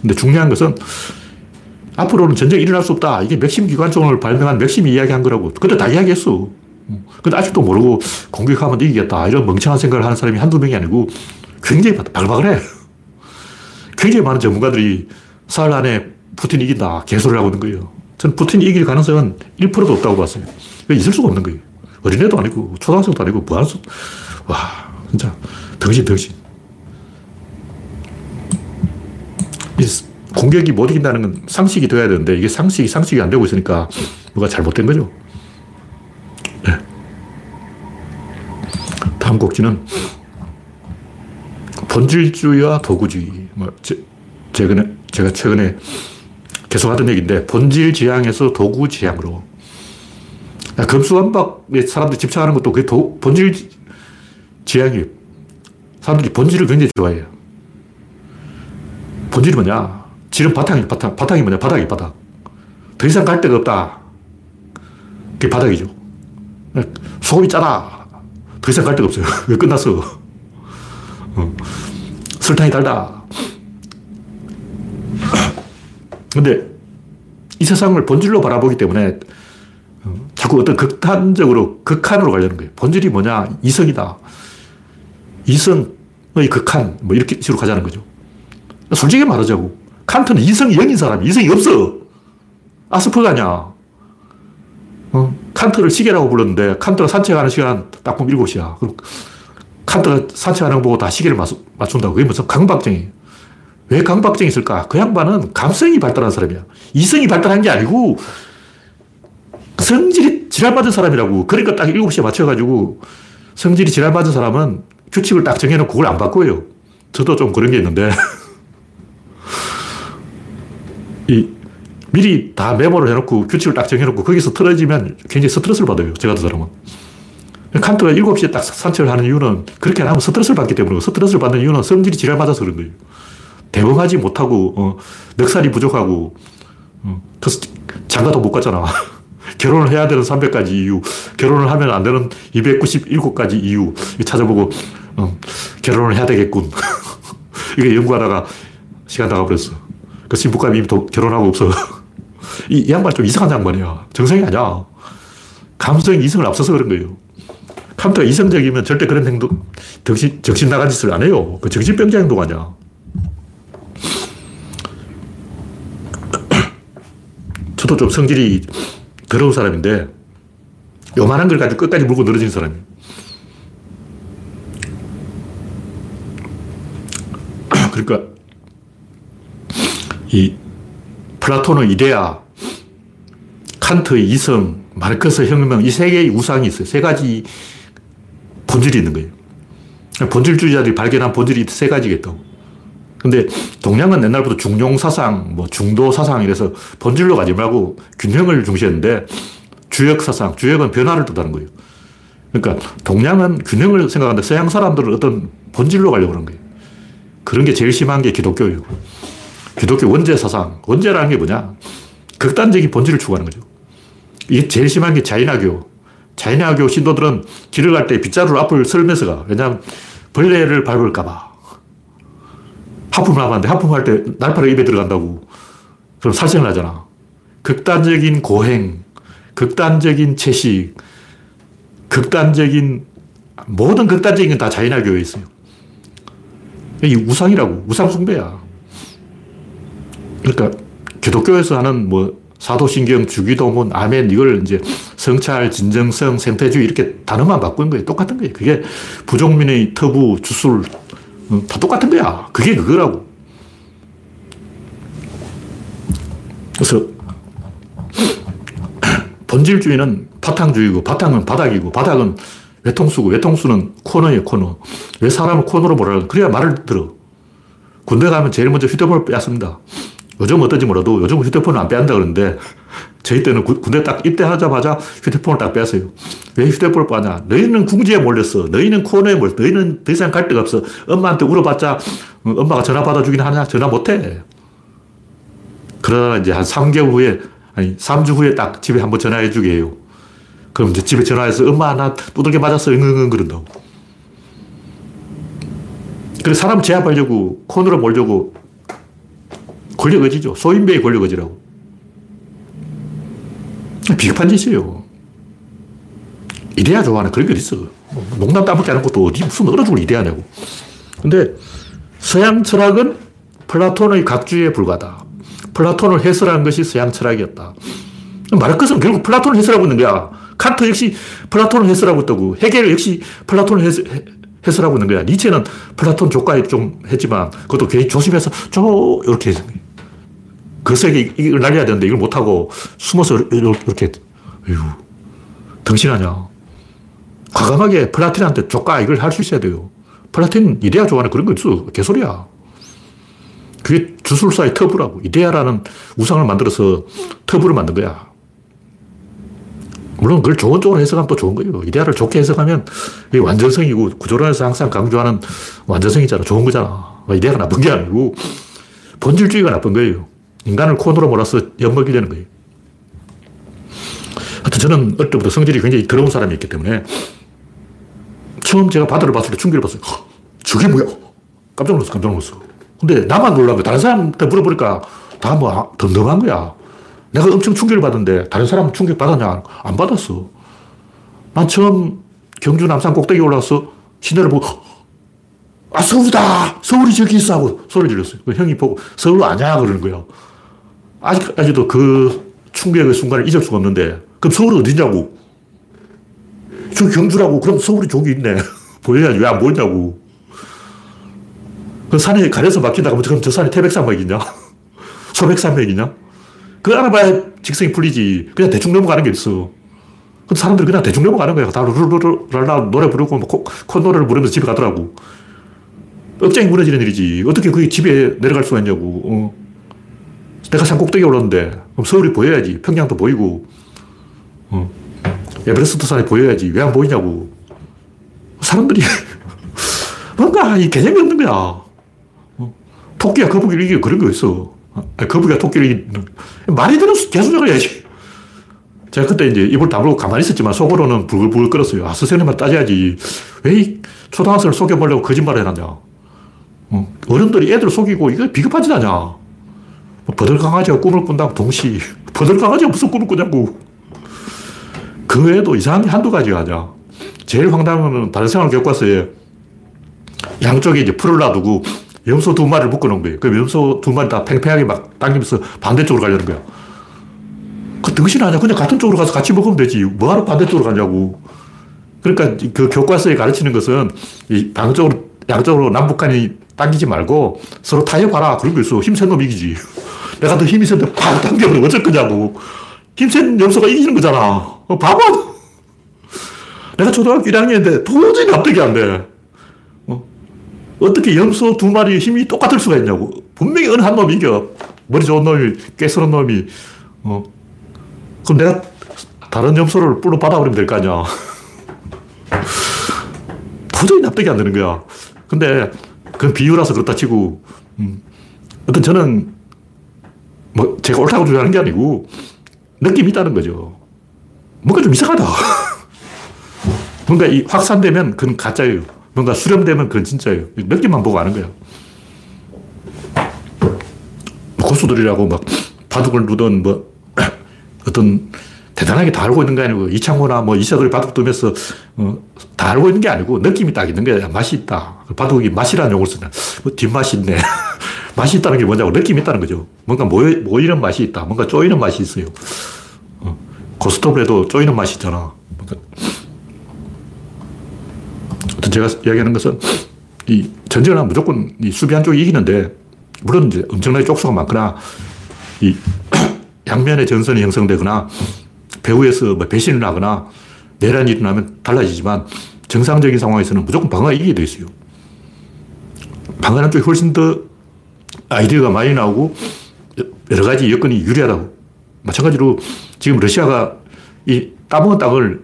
근데 중요한 것은 앞으로는 전쟁이 일어날 수 없다. 이게 맥심 기관총을 발명한 맥심이 이야기한 거라고. 근데 다 이야기했어. 근데 아직도 모르고 공격하면 이기겠다. 이런 멍청한 생각을 하는 사람이 한두 명이 아니고 굉장히 바글바글 해. 굉장히 많은 전문가들이 사흘 안에 푸틴 이긴다. 개소를 하고 있는 거예요. 전 푸틴이 이길 가능성은 1%도 없다고 봤어요. 있을 수가 없는 거예요. 어린애도 아니고, 초등학생도 아니고, 뭐하는 수, 와, 진짜, 덩신, 덩신. 공격이 못 이긴다는 건 상식이 돼야 되는데, 이게 상식이, 상식이 안 되고 있으니까, 뭐가 잘못된 거죠. 네. 다음 곡지는, 본질주의와 도구주의. 뭐, 제, 최근에, 제가 최근에 계속 하던 얘기인데, 본질 지향에서 도구 지향으로. 금수완박에 사람들이 집착하는 것도 그게 도, 본질 지향이에요. 사람들이 본질을 굉장히 좋아해요. 본질이 뭐냐? 질은 바탕이 바탕. 바탕이 뭐냐? 바닥이 바닥. 더 이상 갈 데가 없다. 그게 바닥이죠. 소금이 짜다. 더 이상 갈 데가 없어요. *laughs* 왜 끝났어? 어. 설탕이 달다. 근데 이 세상을 본질로 바라보기 때문에 자꾸 어떤 극단적으로 극한으로 가려는 거예요. 본질이 뭐냐? 이성이다. 이성의 극한. 뭐 이렇게 식으로 가자는 거죠. 솔직히 말하자고. 칸트는 이성이 0인 사람이 이성이 없어. 아스퍼가냐. 어? 칸트를 시계라고 불렀는데 칸트가 산책하는 시간 딱 보면 7시야. 그럼 칸트가 산책하는 거 보고 다 시계를 맞춘다고. 그게 무슨 강박증이에요. 왜 강박증이 있을까? 그 양반은 감성이 발달한 사람이야. 이성이 발달한 게 아니고 성질이 지랄맞은 사람이라고. 그러니까 딱 7시에 맞춰가지고 성질이 지랄맞은 사람은 규칙을 딱 정해놓고 그걸 안 바꿔요. 저도 좀 그런 게 있는데. *laughs* 이 미리 다 메모를 해놓고 규칙을 딱 정해놓고 거기서 틀어지면 굉장히 스트레스를 받아요. 저 같은 사람은. 칸트가 7시에 딱 산책을 하는 이유는 그렇게 안 하면 스트레스를 받기 때문에 스트레스를 받는 이유는 성질이 지랄 맞아서 그런 거예요. 대응하지 못하고, 어, 넉살이 부족하고, 어, 장가도 못 갔잖아. *laughs* 결혼을 해야 되는 300가지 이유, 결혼을 하면 안 되는 297가지 이유 찾아보고, 어, 결혼을 해야 되겠군. *laughs* 이게 연구하다가 시간 나가버렸어. 그 신부감이 이미 결혼하고 없어. *laughs* 이, 이 양반 좀 이상한 양반이야. 정상이 아니야. 감성이 이성을 앞서서 그런 거예요. 컴퓨터가 이성적이면 절대 그런 행동, 정신, 정신 나간 짓을 안 해요. 그 정신병자 행동 아니야. *clears throat* 저도 좀 성질이 더러운 사람인데, 요만한 걸 가지고 끝까지 물고 늘어진 사람이에요. *clears throat* 그러니까, 이 플라톤의 이데아, 칸트의 이성, 마르크스 혁명, 이 세 개의 우상이 있어요. 세 가지 본질이 있는 거예요. 본질주의자들이 발견한 본질이 세 가지겠다고. 근데 동양은 옛날부터 중용 사상, 뭐 중도 사상 이래서 본질로 가지 말고 균형을 중시했는데 주역 사상, 주역은 변화를 뜻하는 거예요. 그러니까 동양은 균형을 생각하는데 서양 사람들은 어떤 본질로 가려고 하는 거예요. 그런 게 제일 심한 게 기독교예요. 기독교 원죄 사상. 원죄라는 게 뭐냐? 극단적인 본질을 추구하는 거죠. 이게 제일 심한 게 자인화교. 자인화교 신도들은 길을 갈 때 빗자루를 앞을 설면서 가. 왜냐하면 벌레를 밟을까봐. 하품을 하면 안 돼. 하품할 때 날파리 입에 들어간다고. 그럼 살생을 하잖아. 극단적인 고행, 극단적인 채식, 극단적인, 모든 극단적인 건 다 자인화교에 있어요. 이 우상이라고. 우상숭배야. 그러니까 기독교에서 하는 뭐 사도신경, 주기도문, 아멘, 이걸 이제 성찰, 진정성, 생태주의 이렇게 단어만 바꾼 거예요. 똑같은 거예요. 그게 부족민의 터부, 주술, 어, 다 똑같은 거야. 그게 그거라고. 그래서 *clears throat* 본질주의는 바탕주의고 바탕은 바닥이고 바닥은 외통수고 외통수는 코너예요, 코너. 왜 사람을 코너로 몰아요? 그래야 말을 들어. 군대 가면 제일 먼저 휴대폰을 빼앗습니다. 요즘 어떤지 몰라도 요즘 휴대폰을 안 빼앗는다 그러는데 저희 때는 군대 딱 입대하자마자 휴대폰을 딱 빼앗어요. 왜 휴대폰을 빼냐? 너희는 궁지에 몰렸어. 너희는 코너에 몰렸어. 너희는 더 이상 갈 데가 없어. 엄마한테 울어봤자 어, 엄마가 전화 받아주긴 하냐? 전화 못해. 그러다 이제 한 3개월 후에, 아니, 3주 후에 딱 집에 한번 전화해 주게 해요. 그럼 이제 집에 전화해서 엄마 나 두들겨 맞았어. 응응응 그런다고. 그래서 사람 제압하려고 코너로 몰려고 권력 의지죠. 소인배의 권력 의지라고. 비겁한 짓이에요. 이데아 좋아하는 그런 게 있어. 농담 따먹지 않은 것도 어디 무슨 얼어 죽을 이데아냐고. 근데 서양 철학은 플라톤의 각주에 불과하다. 플라톤을 해설한 것이 서양 철학이었다. 것은 결국 플라톤을 해설하고 있는 거야. 칸트 역시 플라톤을 해설하고 있다고. 헤겔 역시 플라톤을 해설, 해설 하고 있는 거야. 니체는 플라톤 조까에 좀 했지만 그것도 괜히 조심해서 저 이렇게 그 세계 이걸 날려야 되는데 이걸 못하고 숨어서 이렇게 어휴, 등신아냐. 과감하게 플라톤한테 조까 이걸 할 수 있어야 돼요. 플라톤 이데아 좋아하는 그런 거 있어. 개소리야. 그게 주술사의 터부라고. 이데아라는 우상을 만들어서 터부를 만든 거야. 물론 그걸 좋은 쪽으로 해석하면 또 좋은 거예요. 이데아를 좋게 해석하면 이게 완전성이고 구조론에서 항상 강조하는 완전성이잖아. 좋은 거잖아. 이데아가 나쁜 게 아니고 본질주의가 나쁜 거예요. 인간을 코너로 몰아서 엿먹이려는 거예요. 하여튼 저는 어릴 때부터 성질이 굉장히 더러운 사람이었기 때문에 처음 제가 바다를 봤을 때 충격을 봤어요. 저게 뭐야? 깜짝 놀랐어, 깜짝 놀랐어. 근데 나만 놀란 거야. 다른 사람한테 물어보니까 다 뭐 덤덤한 거야. 내가 엄청 충격을 받았는데 다른 사람 충격 받았냐? 안 받았어. 난 처음 경주 남산 꼭대기 올라가서 시내를 보고 아 서울이다! 서울이 저기 있어! 하고 소리 질렀어요. 그 형이 보고 서울 아냐? 그러는 거야. 아직까지도 그 충격의 순간을 잊을 수가 없는데, 그럼 서울은 어디냐고. 저 경주라고. 그럼 서울이 저기 있네. *laughs* 보여야지. 왜 안 보이냐고. 그 산이 가려서 막힌다고 그럼 저 산이 태백산맥이냐? *laughs* 소백산맥이냐? 그거 알아봐야 직성이 풀리지. 그냥 대충 넘어가는 게 있어. 그 사람들이 그냥 대충 넘어가는 거야. 다 룰루루랄라 노래 부르고 뭐 코, 콧노래를 부르면서 집에 가더라고. 억장이 무너지는 일이지. 어떻게 그게 집에 내려갈 수가 있냐고. 어. 내가 산 꼭대기에 올랐는데, 그럼 서울이 보여야지. 평양도 보이고, 어. 에베레스트 산이 보여야지. 왜 안 보이냐고. 사람들이 *laughs* 뭔가 이 개념이 없는 거야. 어. 토끼야 거북이를 이기고 그런 거 있어. 아니, 거북이가 토끼를 이기는. 말이 되는 개수작을 해야지. 제가 그때 이제 입을 다물고 가만히 있었지만 속으로는 불글불글 끓었어요. 아, 선생님만 따져야지. 왜 초등학생을 속여보려고 거짓말을 해놨냐. 어. 어른들이 애들 속이고 이거 비겁한 짓 아냐. 뭐 버들강아지가 꿈을 꾼다고 동시. *laughs* 버들강아지가 무슨 꿈을 꾸냐고. 그 외에도 이상한 게 한두 가지가 아니야. 제일 황당한 건 다른 생활 교과서에 양쪽에 이제 풀을 놔두고 염소 두 마리를 묶어놓은 거예요. 그 염소 두 마리 다 팽팽하게 막 당기면서 반대쪽으로 가려는 거야. 그 등신 아니야. 그냥 같은 쪽으로 가서 같이 먹으면 되지. 뭐하러 반대쪽으로 가냐고. 그러니까 그 교과서에 가르치는 것은 이 방쪽으로, 양쪽으로 남북한이 당기지 말고 서로 타협하라. 그런 거 있어. 힘센 놈 이기지. 내가 더 힘이 센데 팍 당겨버리면 어쩔 거냐고. 힘센 염소가 이기는 거잖아. 어, 바보 내가 초등학교 1학년인데 도저히 납득이 안 돼. 어? 어떻게 염소 두 마리 힘이 똑같을 수가 있냐고. 분명히 어느 한 놈이 이겨. 머리 좋은 놈이, 깨스런 놈이. 어. 그럼 내가 다른 염소를 뿔로 받아버리면 될 거 아니야. *laughs* 도저히 납득이 안 되는 거야. 근데 그건 비유라서 그렇다 치고, 음. 어떤 저는 뭐 제가 옳다고 주장하는 게 아니고 느낌이 있다는 거죠. 뭔가 좀 이상하다. *laughs* 뭔가 이 확산되면 그건 가짜예요. 뭔가 수렴되면 그건 진짜예요. 느낌만 보고 아는 거예요. 뭐 고수들이라고 막 바둑을 두던 뭐 *clears throat* 어떤 대단하게 다 알고 있는 게 아니고 이창호나 뭐 이석을 바둑 두면서 어, 다 알고 있는 게 아니고 느낌이 딱 있는 거야. 맛이 있다. 바둑이 맛이라는 용어를 쓰냐. 뭐 뒷맛이 있네. *laughs* 맛이 있다는 게 뭐냐고 느낌이 있다는 거죠. 뭔가 모이, 모이는 맛이 있다. 뭔가 쪼이는 맛이 있어요. 어, 고스톱에도 쪼이는 맛이 있잖아. 제가 이야기하는 것은 이 전쟁을 무조건 이 수비한 쪽이 이기는데 물론 이제 엄청나게 쪽수가 많거나 이 *clears throat* 양면의 전선이 형성되거나 배후에서 뭐 배신을 하거나 내란이 일어나면 달라지지만 정상적인 상황에서는 무조건 방어가 이기게 돼 있어요. 방어하는 쪽이 훨씬 더 아이디어가 많이 나오고 여러 가지 여건이 유리하다고. 마찬가지로 지금 러시아가 이 따먹은 땅을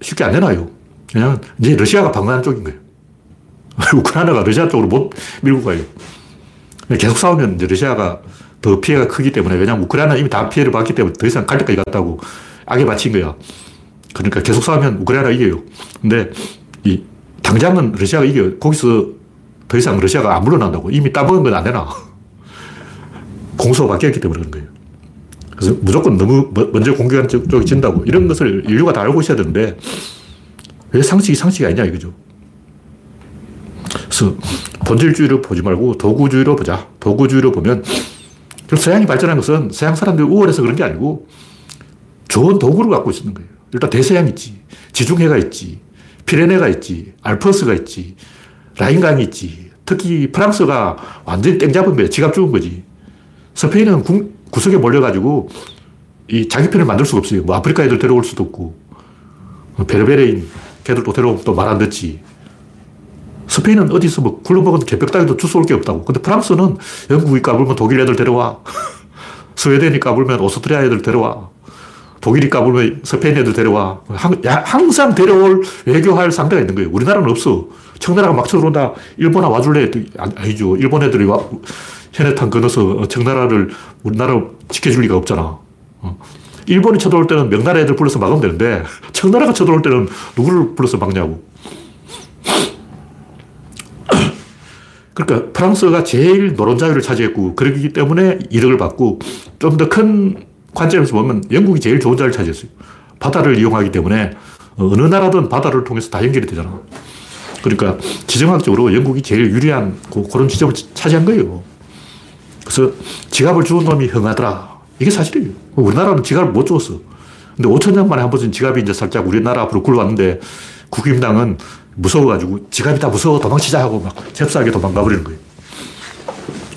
쉽게 안 내놔요. 그냥 이제 러시아가 방어하는 쪽인 거예요. *laughs* 우크라이나가 러시아 쪽으로 못 밀고 가요. 계속 싸우면 이제 러시아가 더 피해가 크기 때문에 왜냐하면 우크라이나 이미 다 피해를 받기 때문에 더 이상 갈 때까지 갔다고 악에 바친 거야. 그러니까 계속 싸우면 우크라이나가 이겨요. 근데 이 당장은 러시아가 이겨요. 거기서 더 이상 러시아가 안 물러난다고. 이미 따먹은 건 안 되나. *laughs* 공소가 바뀌었기 때문에 그런 거예요. 그래서 무조건 너무 먼저 공격한 쪽이 진다고. 이런 것을 인류가 다 알고 있어야 되는데 왜 상식이 상식이 아니냐 이거죠. 그래서 본질주의로 보지 말고 도구주의로 보자. 도구주의로 보면 서양이 발전한 것은 서양 사람들이 우월해서 그런 게 아니고 좋은 도구를 갖고 있는 거예요. 일단 대서양 있지. 지중해가 있지. 피레네가 있지. 알프스가 있지. 라인강이 있지. 특히 프랑스가 완전히 땡 잡은 거예요. 지갑 주운 거지. 스페인은 구, 구석에 몰려가지고 이 자기 편을 만들 수가 없어요. 뭐 아프리카 애들 데려올 수도 없고. 베르베레인 걔들도 데려오면 또 말 안 듣지. 스페인은 어디서 뭐 굴러먹은 개뼉다귀도 주워올 게 없다고. 근데 프랑스는 영국이 까불면 독일 애들 데려와. *laughs* 스웨덴이 까불면 오스트리아 애들 데려와. 독일이 까불면 스페인 애들 데려와. 항상 데려올 외교할 상대가 있는 거예요. 우리나라는 없어. 청나라가 막 쳐들어온다. 일본아 와줄래? 아니죠. 일본 애들이 와, 현해탄 건너서 청나라를 우리나라 지켜줄 리가 없잖아. 어. 일본이 쳐들어올 때는 명나라 애들 불러서 막으면 되는데 청나라가 쳐들어올 때는 누구를 불러서 막냐고. *clears throat* 그러니까 프랑스가 제일 노른자유를 차지했고 그러기 때문에 이득을 받고 좀 더 큰 관점에서 보면 영국이 제일 좋은 자리를 차지했어요. 바다를 이용하기 때문에 어느 나라든 바다를 통해서 다 연결이 되잖아. 그러니까 지정학적으로 영국이 제일 유리한 그런 지점을 차지한 거예요. 그래서 지갑을 주운 놈이 흥하더라. 이게 사실이에요. 우리나라는 지갑을 못 주었어. 근데 5천 년 만에 한 번쯤 지갑이 이제 살짝 우리나라 앞으로 굴러왔는데 국힘당은 무서워가지고 지갑이 다 무서워 도망치자 하고 막 잽싸게 도망가 버리는 거예요.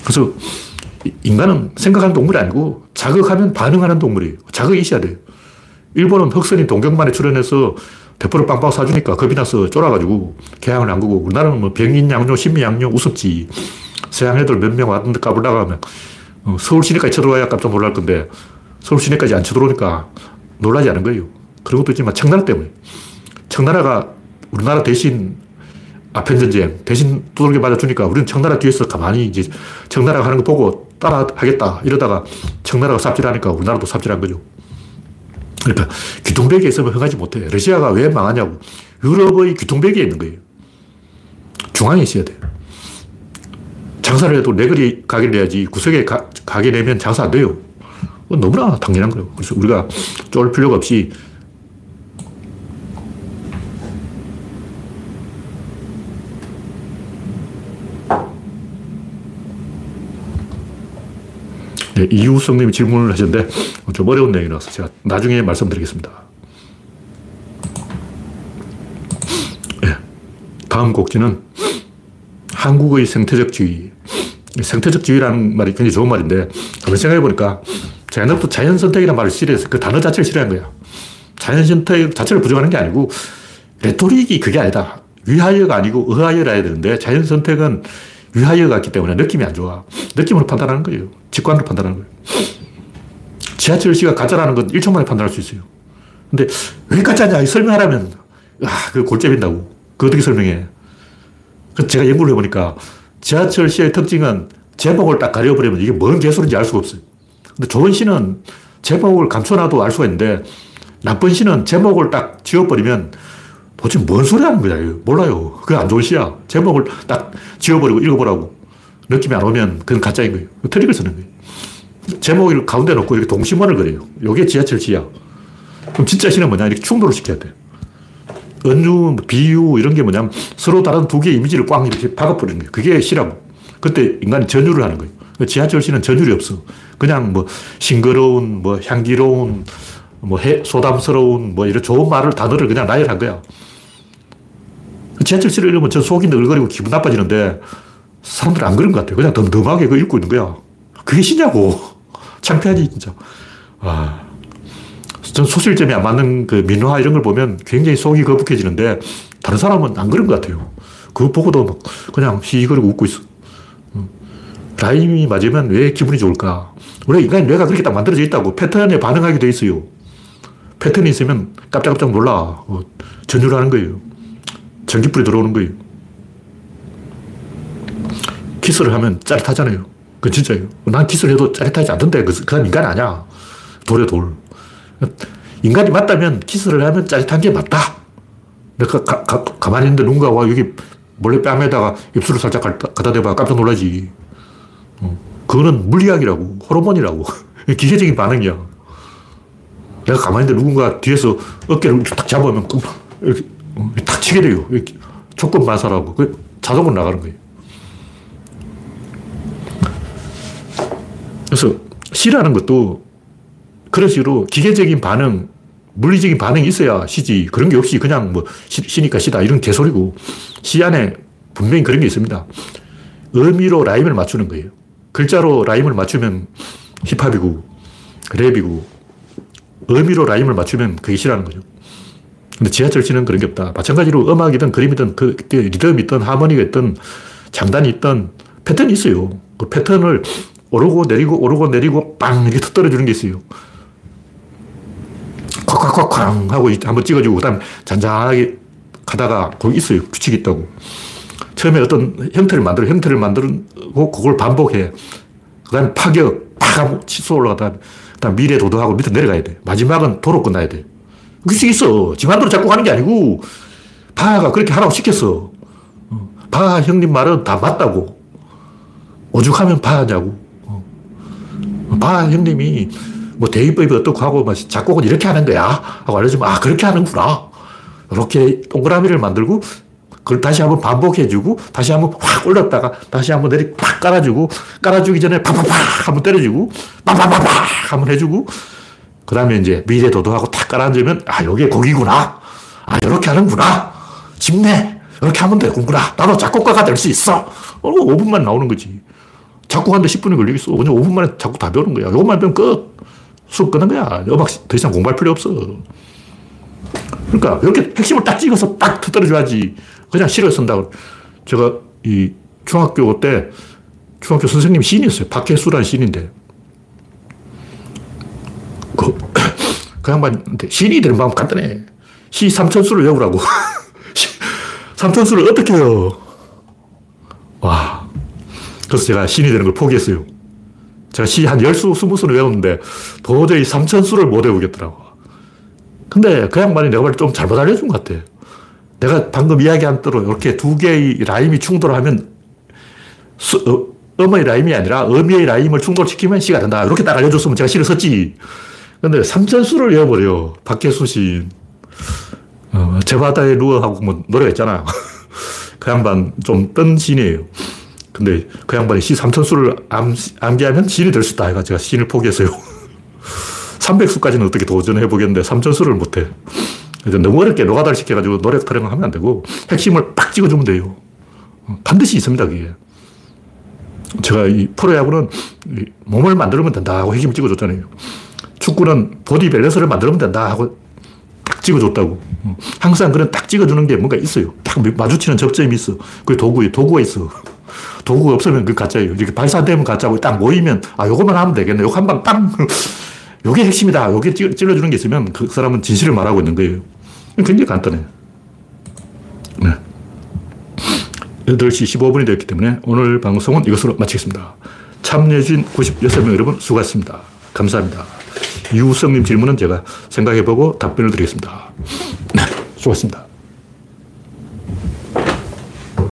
그래서 인간은 생각하는 동물이 아니고 자극하면 반응하는 동물이에요. 자극이 있어야 돼요. 일본은 흑선이 동경만에 출연해서 대포를 빵빵 쏴주니까 겁이 나서 쫄아가지고 개항을 한 거고 우리나라는 뭐 병인 양료, 신미 양료 우습지. 서양 애들 몇 명 왔는데 까불다가 하면 어, 서울 시내까지 쳐들어와야 깜짝 놀랄 건데 서울 시내까지 안 쳐들어오니까 놀라지 않은 거예요. 그런 것도 있지만 청나라 때문에. 청나라가 우리나라 대신 아편 전쟁 대신 두들겨 맞아주니까 우리는 청나라 뒤에서 가만히 이제 청나라가 하는 거 보고 따라 하겠다 이러다가 청나라가 삽질하니까 우리나라도 삽질한 거죠. 그러니까 귀통벽에 있으면 흥하지 못해. 러시아가 왜 망하냐고. 유럽의 귀통벽에 있는 거예요. 중앙에 있어야 돼요. 장사를 해도 내 거리 가게 내야지 구석에 가, 게 내면 장사 안 돼요. 너무나 당연한 거예요. 그래서 우리가 쫄 필요가 없이 네, 이우성님이 질문을 하셨는데 좀 어려운 내용이라서 제가 나중에 말씀드리겠습니다. 네, 다음 곡지는 한국의 생태적 지위. 생태적 지위라는 말이 굉장히 좋은 말인데 한번 생각해 보니까 옛날부터 자연 선택이라는 말을 싫어해서 그 단어 자체를 싫어한 거야. 자연 선택 자체를 부정하는 게 아니고 레토릭이 그게 아니다. 위하여가 아니고 의하여라 해야 되는데 자연 선택은 위하여가 있기 때문에 느낌이 안 좋아. 느낌으로 판단하는 거예요. 직관으로 판단하는 거예요. 지하철 시가 가짜라는 건 1초 만에 판단할 수 있어요. 근데 왜 가짜냐 설명하라면 아, 그 골재빈다고. 그 어떻게 설명해? 그 제가 연구를 해보니까 지하철 시의 특징은 제목을 딱 가려버리면 이게 뭔 개소리인지 알 수가 없어요. 근데 좋은 시는 제목을 감춰놔도 알 수가 있는데 나쁜 시는 제목을 딱 지워버리면 도대체 뭔 소리 하는 거야? 몰라요. 그게 안 좋은 시야. 제목을 딱 지워버리고 읽어보라고. 느낌이 안 오면 그건 가짜인 거예요. 트릭을 쓰는 거예요. 제목을 가운데 놓고 이렇게 동심원을 그려요. 이게 지하철 시야. 그럼 진짜 시는 뭐냐? 이렇게 충돌을 시켜야 돼. 은유, 비유 이런 게 뭐냐면 서로 다른 두 개의 이미지를 꽝 이렇게 박아버리는 거예요. 그게 시라고. 그때 인간이 전율을 하는 거예요. 지하철 시는 전율이 없어. 그냥 뭐 싱그러운, 뭐 향기로운, 뭐 해, 소담스러운, 뭐 이런 좋은 말을, 단어를 그냥 나열한 거야. 지하철 시를 읽으면 저 속이 너글거리고 기분 나빠지는데 사람들은 안 그런 것 같아요. 그냥 덤덤하게 그 읽고 있는 거야. 그게 시냐고. *laughs* 창피하지, 진짜. 아, 전 소실점이 안 맞는 그 민화 이런 걸 보면 굉장히 속이 거북해지는데 다른 사람은 안 그런 것 같아요. 그거 보고도 막 그냥 희희거리고 웃고 있어. 라임이 맞으면 왜 기분이 좋을까? 원래 인간 뇌가 그렇게 딱 만들어져 있다고 패턴에 반응하게 돼 있어요. 패턴이 있으면 깜짝깜짝 놀라. 어, 전율하는 거예요. 전기불이 들어오는 거예요. 키스를 하면 짜릿하잖아요. 그건 진짜예요. 난 키스를 해도 짜릿하지 않던데. 그건 인간 아니야. 돌에 돌. *laughs* 인간이 맞다면 키스를 하면 짜릿한 게 맞다. 내가 가, 가, 가만히 있는데 누군가 와, 여기 몰래 뺨에다가 입술을 살짝 갖다 대봐 깜짝 놀라지. 어. 그거는 물리학이라고, 호르몬이라고. *laughs* 기계적인 반응이야. 내가 가만히 있는데 누군가 뒤에서 어깨를 딱 잡으면 이렇게 어, 탁 치게 돼요. 이렇게 조건 반사라고. 그 자동으로 나가는 거예요. 그래서 시라는 것도 그런 식으로 기계적인 반응, 물리적인 반응이 있어야 시지. 그런 게 없이 그냥 뭐 시, 니까 시다. 이런 개소리고. 시 안에 분명히 그런 게 있습니다. 의미로 라임을 맞추는 거예요. 글자로 라임을 맞추면 힙합이고, 랩이고, 의미로 라임을 맞추면 그게 시라는 거죠. 근데 지하철시는 그런 게 없다. 마찬가지로 음악이든 그림이든 그 리듬이 있든 하모니가 있든 장단이 있든 패턴이 있어요. 그 패턴을 오르고 내리고 오르고 내리고 빵 이렇게 터뜨려주는 게 있어요. 콱콱콱쾅 하고 한번 찍어주고 그다음 잔잔하게 가다가 거기 있어요. 규칙이 있다고. 처음에 어떤 형태를 만들어 형태를 만들고 그걸 반복해. 그다음에 파격 팍 하고 치솟 올라가다 그다음 미래 도도하고 밑에 내려가야 돼. 마지막은 도로 끝나야 돼. 규칙이 있어. 지 맘대로 자꾸 가는 게 아니고 바가 그렇게 하라고 시켰어. 바 형님 말은 다 맞다고. 오죽하면 바냐고. 바 형님이 뭐 대입법이 어떻고 하고 막 작곡은 이렇게 하는 거야. 하고 알려주면 아 그렇게 하는구나. 이렇게 동그라미를 만들고 그걸 다시 한번 반복해주고 다시 한번 확 올렸다가 다시 한번 내리 팍 깔아주고 깔아주기 전에 팍팍팍 한번 때려주고 팍팍팍팍 한번 해주고 그 다음에 이제 미래 도도하고 탁 깔아주면 아 요게 곡이구나. 아 이렇게 하는구나. 집네 이렇게 하면 되구나. 나도 작곡가가 될 수 있어. 5분만 나오는 거지. 작곡하는데 10분이 걸리겠어. 그냥 5분 만에 작곡 다 배우는 거야. 요것만 배우면 끝 수업 끝난 거야. 음악 더 이상 공부할 필요 없어. 그러니까 이렇게 핵심을 딱 찍어서 딱 터뜨려줘야지. 그냥 시를 쓴다고. 제가 이 중학교 때 중학교 선생님이 시인이었어요. 박혜수라는 시인인데. 그, *coughs* 그 양반한테 시인이 되는 방법 간단해. 시 삼천수를 외우라고. *laughs* 삼천수를 어떻게 해요? 와. 그래서 제가 시인이 되는 걸 포기했어요. 제가 시한 열수, 스무 수를 외웠는데 도저히 삼천수를 못 외우겠더라고. 근데 그 양반이 내가 볼때 좀 잘못 알려준 것 같아. 내가 방금 이야기한 대로 이렇게 두 개의 라임이 충돌하면 수, 어, 음의 라임이 아니라 의미의 라임을 충돌시키면 시가 된다. 이렇게 딱 알려줬으면 제가 시를 썼지. 근데 삼천수를 외워버려. 박혜수 시 어, 제바다의 루어하고 뭐 노래가 있잖아. *laughs* 그 양반 좀 뜬 신이에요. 근데 그 양반이 시 3천수를 암, 암기하면 신이 될 수 있다. 해가 제가 신을 포기했어요. 300수까지는 *laughs* 어떻게 도전해 보겠는데 3천수를 못해. 너무 어렵게 노가다를 시켜가지고 노래 타령을 하면 안 되고 핵심을 팍 찍어주면 돼요. 반드시 있습니다, 그게. 제가 이 프로야구는 몸을 만들면 된다 하고 핵심을 찍어줬잖아요. 축구는 보디 밸런스를 만들면 된다 하고 딱 찍어줬다고. 항상 그런 딱 찍어주는 게 뭔가 있어요. 딱 마주치는 접점이 있어. 그게 도구에 도구가 있어. 도구가 없으면 그 가짜예요. 이렇게 발사되면 가짜고 딱 모이면 아, 요것만 하면 되겠네. 요거 한방 빵! *laughs* 요게 핵심이다. 요게 찔러주는 게 있으면 그 사람은 진실을 말하고 있는 거예요. 굉장히 간단해. 네. 8시 15분이 되었기 때문에 오늘 방송은 이것으로 마치겠습니다. 참여해주신 96명 여러분 수고하셨습니다. 감사합니다. 유성님 질문은 제가 생각해보고 답변을 드리겠습니다. 네, 수고하셨습니다.